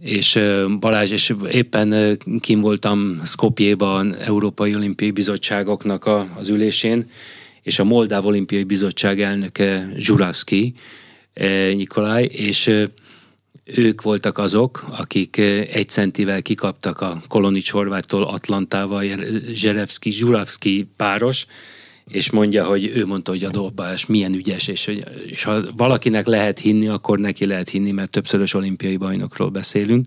és Balázs, és éppen kim voltam Skopjéban Európai Olimpiai Bizottságoknak a, az ülésén, és a Moldáv Olimpiai Bizottság elnöke Zsuravszki Nikolaj, és ők voltak azok, akik egy centivel kikaptak a Kolonics Horváttól Atlantával, Zserevszki, Zsuravszki páros, és mondja, hogy ő mondta, hogy a dobás milyen ügyes, és, hogy, és ha valakinek lehet hinni, akkor neki lehet hinni, mert többszörös olimpiai bajnokról beszélünk.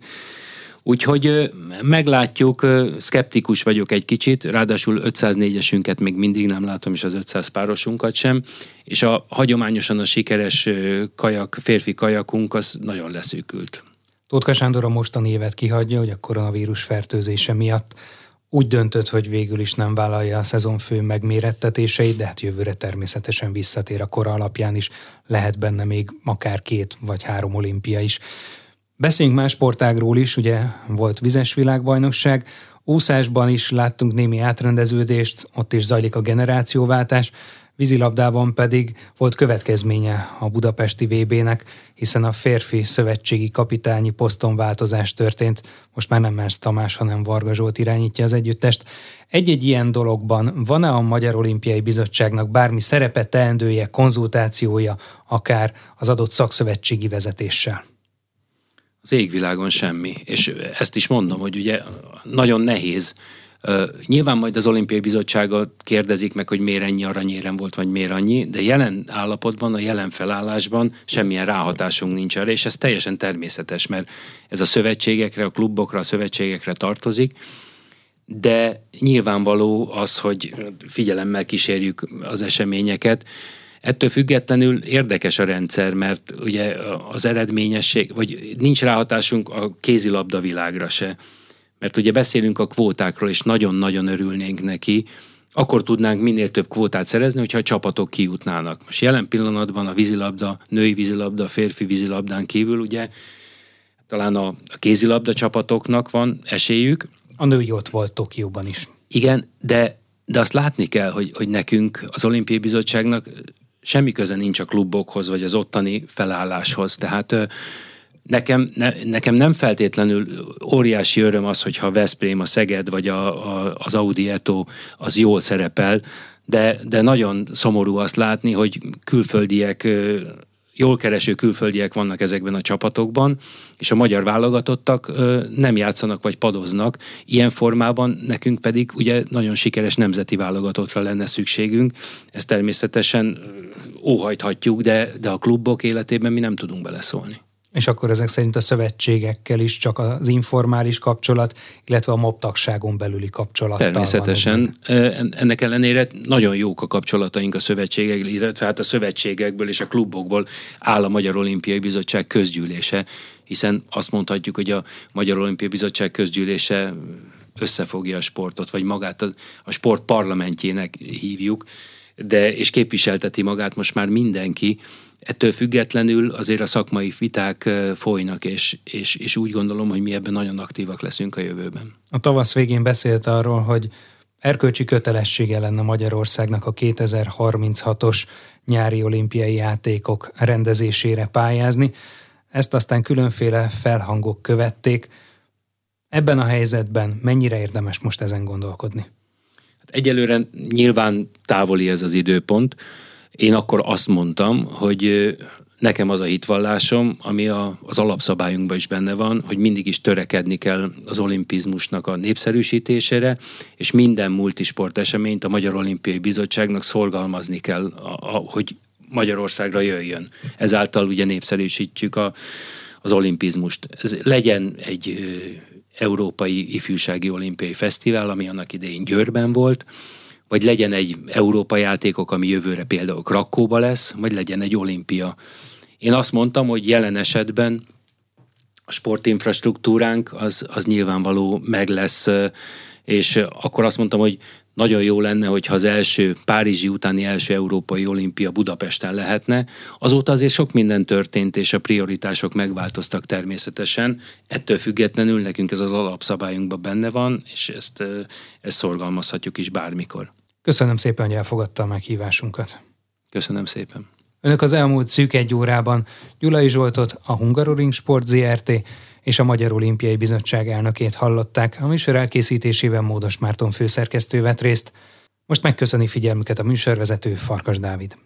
Úgyhogy meglátjuk, szkeptikus vagyok egy kicsit, ráadásul 504-esünket még mindig nem látom, és az 500 párosunkat sem, és a hagyományosan a sikeres kajak, férfi kajakunk az nagyon leszűkült. Tótka Sándor a mostani évet kihagyja, hogy a koronavírus fertőzése miatt úgy döntött, hogy végül is nem vállalja a szezon fő megmérettetéseit, de hát jövőre természetesen visszatér a kora alapján is, lehet benne még akár két vagy három olimpia is. Beszéljünk más sportágról is, ugye volt vizes világbajnokság, úszásban is láttunk némi átrendeződést, ott is zajlik a generációváltás, vízilabdában pedig volt következménye a budapesti VB-nek, hiszen a férfi szövetségi kapitányi poszton változás történt. Most már nem Mersz Tamás, hanem Varga Zsolt irányítja az együttest. Egy-egy ilyen dologban van-e a Magyar Olimpiai Bizottságnak bármi szerepe, teendője, konzultációja, akár az adott szakszövetségi vezetéssel? Az égvilágon semmi. És ezt is mondom, hogy ugye nagyon nehéz Nyilván majd az olimpiai bizottságot kérdezik meg, hogy miért ennyi aranyérem volt, vagy miért annyi, de jelen állapotban, a jelen felállásban semmilyen ráhatásunk nincs erre, és ez teljesen természetes, mert ez a szövetségekre, a klubokra, a szövetségekre tartozik, de nyilvánvaló az, hogy figyelemmel kísérjük az eseményeket. Ettől függetlenül érdekes a rendszer, mert ugye az eredményesség, vagy nincs ráhatásunk a kézilabda világra se mert ugye beszélünk a kvótákról, és nagyon-nagyon örülnénk neki, akkor tudnánk minél több kvótát szerezni, hogyha a csapatok kijutnának. Most jelen pillanatban a vízilabda, női vízilabda, férfi vízilabdán kívül ugye talán a, a kézilabda csapatoknak van esélyük. A női ott volt Tokióban is. Igen, de, de azt látni kell, hogy, hogy nekünk az olimpiai bizottságnak semmi köze nincs a klubokhoz, vagy az ottani felálláshoz. Tehát Nekem, ne, nekem nem feltétlenül óriási öröm az, hogyha Veszprém, a Szeged vagy a, a, az Audi Eto az jól szerepel, de, de nagyon szomorú azt látni, hogy külföldiek jól kereső külföldiek vannak ezekben a csapatokban, és a magyar válogatottak nem játszanak vagy padoznak. Ilyen formában nekünk pedig ugye nagyon sikeres nemzeti válogatottra lenne szükségünk. Ezt természetesen óhajthatjuk, de, de a klubok életében mi nem tudunk beleszólni. És akkor ezek szerint a szövetségekkel is csak az informális kapcsolat, illetve a MOB tagságon belüli kapcsolat. Természetesen. Ennek ellenére nagyon jók a kapcsolataink a szövetségek, illetve hát a szövetségekből és a klubokból áll a Magyar Olimpiai Bizottság közgyűlése, hiszen azt mondhatjuk, hogy a Magyar Olimpiai Bizottság közgyűlése összefogja a sportot, vagy magát a, a sport parlamentjének hívjuk, de és képviselteti magát most már mindenki, Ettől függetlenül azért a szakmai viták folynak, és, és, és úgy gondolom, hogy mi ebben nagyon aktívak leszünk a jövőben. A tavasz végén beszélt arról, hogy erkölcsi kötelessége lenne Magyarországnak a 2036-os nyári olimpiai játékok rendezésére pályázni. Ezt aztán különféle felhangok követték. Ebben a helyzetben mennyire érdemes most ezen gondolkodni? Hát egyelőre nyilván távoli ez az időpont, én akkor azt mondtam, hogy nekem az a hitvallásom, ami a, az alapszabályunkban is benne van, hogy mindig is törekedni kell az olimpizmusnak a népszerűsítésére, és minden multisport eseményt a Magyar Olimpiai Bizottságnak szorgalmazni kell, a, a, hogy Magyarországra jöjjön. Ezáltal ugye népszerűsítjük a, az olimpizmust. Ez legyen egy Európai Ifjúsági Olimpiai Fesztivál, ami annak idején Győrben volt, vagy legyen egy Európa játékok, ami jövőre például Krakóba lesz, vagy legyen egy olimpia. Én azt mondtam, hogy jelen esetben a sportinfrastruktúránk az, az nyilvánvaló meg lesz, és akkor azt mondtam, hogy nagyon jó lenne, hogyha az első Párizsi utáni első Európai Olimpia Budapesten lehetne. Azóta azért sok minden történt, és a prioritások megváltoztak természetesen. Ettől függetlenül nekünk ez az alapszabályunkban benne van, és ezt, ezt szorgalmazhatjuk is bármikor. Köszönöm szépen, hogy elfogadta a meghívásunkat. Köszönöm szépen. Önök az elmúlt szűk egy órában Gyulai Zsoltot, a Hungaroring Sport ZRT és a Magyar Olimpiai Bizottság elnökét hallották, a műsor elkészítésében Módos Márton főszerkesztő vett részt. Most megköszöni figyelmüket a műsorvezető Farkas Dávid.